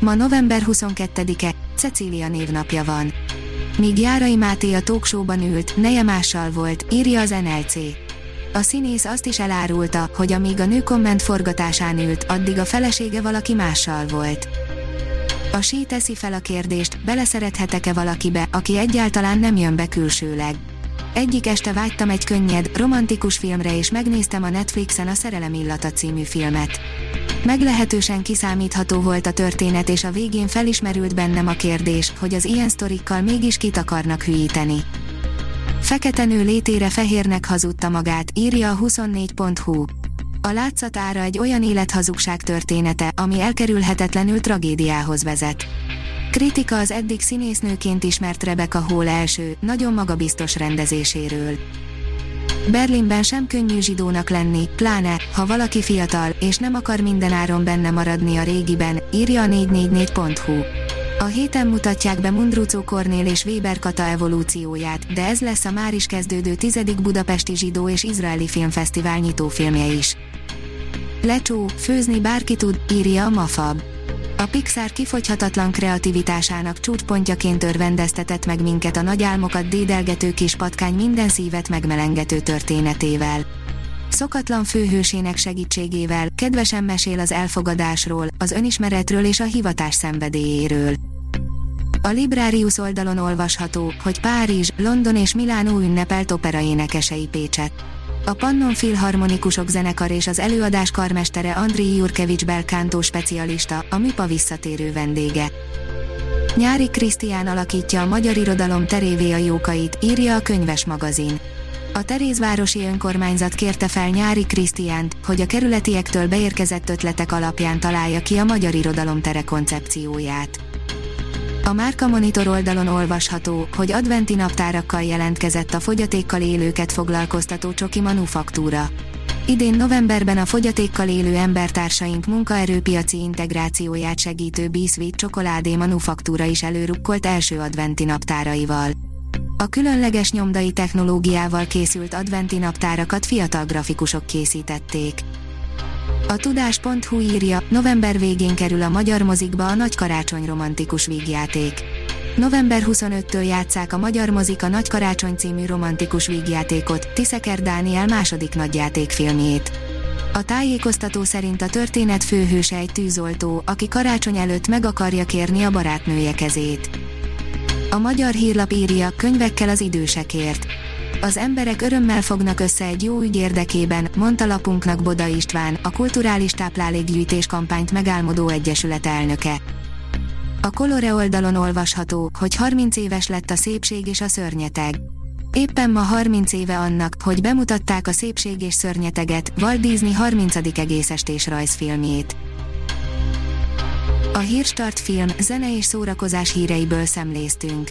Ma november 22-e, Cecília névnapja van. Míg Járai Máté a talkshowban ült, neje mással volt, írja az NLC. A színész azt is elárulta, hogy amíg a nő komment forgatásán ült, addig a felesége valaki mással volt. A sí teszi fel a kérdést, beleszerethetek-e valakibe, aki egyáltalán nem jön be külsőleg. Egyik este vágytam egy könnyed, romantikus filmre és megnéztem a Netflixen a Szerelem illata című filmet. Meglehetősen kiszámítható volt a történet és a végén felismerült bennem a kérdés, hogy az ilyen sztorikkal mégis kit akarnak hülyíteni. Fekete nő létére fehérnek hazudta magát, írja a 24.hu. A látszat ára egy olyan élethazugság története, ami elkerülhetetlenül tragédiához vezet. Kritika az eddig színésznőként ismert Rebecca Hall első, nagyon magabiztos rendezéséről. Berlinben sem könnyű zsidónak lenni, pláne, ha valaki fiatal, és nem akar mindenáron benne maradni a régiben, írja a 444.hu. A héten mutatják be Mundrucó Kornél és Weber Kata evolúcióját, de ez lesz a már is kezdődő 10. Budapesti Zsidó és Izraeli Filmfesztivál nyitófilmje is. Lecsó, főzni bárki tud, írja a Mafab. A Pixar kifogyhatatlan kreativitásának csúcspontjaként örvendeztetett meg minket a nagy álmokat dédelgető kis patkány minden szívet megmelengető történetével. Szokatlan főhősének segítségével kedvesen mesél az elfogadásról, az önismeretről és a hivatás szenvedélyéről. A Librarius oldalon olvasható, hogy Párizs, London és Milánó ünnepelt operaénekesei Pécset. A Pannon Filharmonikusok zenekar és az előadás karmestere Andriy Jurkevics belkántó specialista, a MIPA visszatérő vendége. Nyári Krisztián alakítja a magyar irodalom terévé a jókait, írja a könyves magazin. A Terézvárosi Önkormányzat kérte fel Nyári Krisztiánt, hogy a kerületiektől beérkezett ötletek alapján találja ki a magyar irodalom tere koncepcióját. A Márka Monitor oldalon olvasható, hogy adventi naptárakkal jelentkezett a fogyatékkal élőket foglalkoztató Csoki Manufaktúra. Idén novemberben a fogyatékkal élő embertársaink munkaerőpiaci integrációját segítő Biscuit csokoládé manufaktúra is előrukkolt első adventi naptáraival. A különleges nyomdai technológiával készült adventi naptárakat fiatal grafikusok készítették. A tudás.hu írja, november végén kerül a magyar mozikba a Nagy Karácsony romantikus vígjáték. November 25-től játszák a Magyar Mozik a Nagy Karácsony című romantikus vígjátékot, Tiszeker Dániel második nagyjátékfilmjét. A tájékoztató szerint a történet főhőse egy tűzoltó, aki karácsony előtt meg akarja kérni a barátnője kezét. A magyar hírlap írja, könyvekkel az idősekért. Az emberek örömmel fognak össze egy jó ügy érdekében, mondta lapunknak Boda István, a kulturális táplálékgyűjtés kampányt megálmodó egyesület elnöke. A Colore oldalon olvasható, hogy 30 éves lett a szépség és a szörnyeteg. Éppen ma 30 éve annak, hogy bemutatták a Szépség és Szörnyeteget, Walt Disney 30. egészestés rajzfilmjét. A Hírstart film, zene és szórakozás híreiből szemléztünk.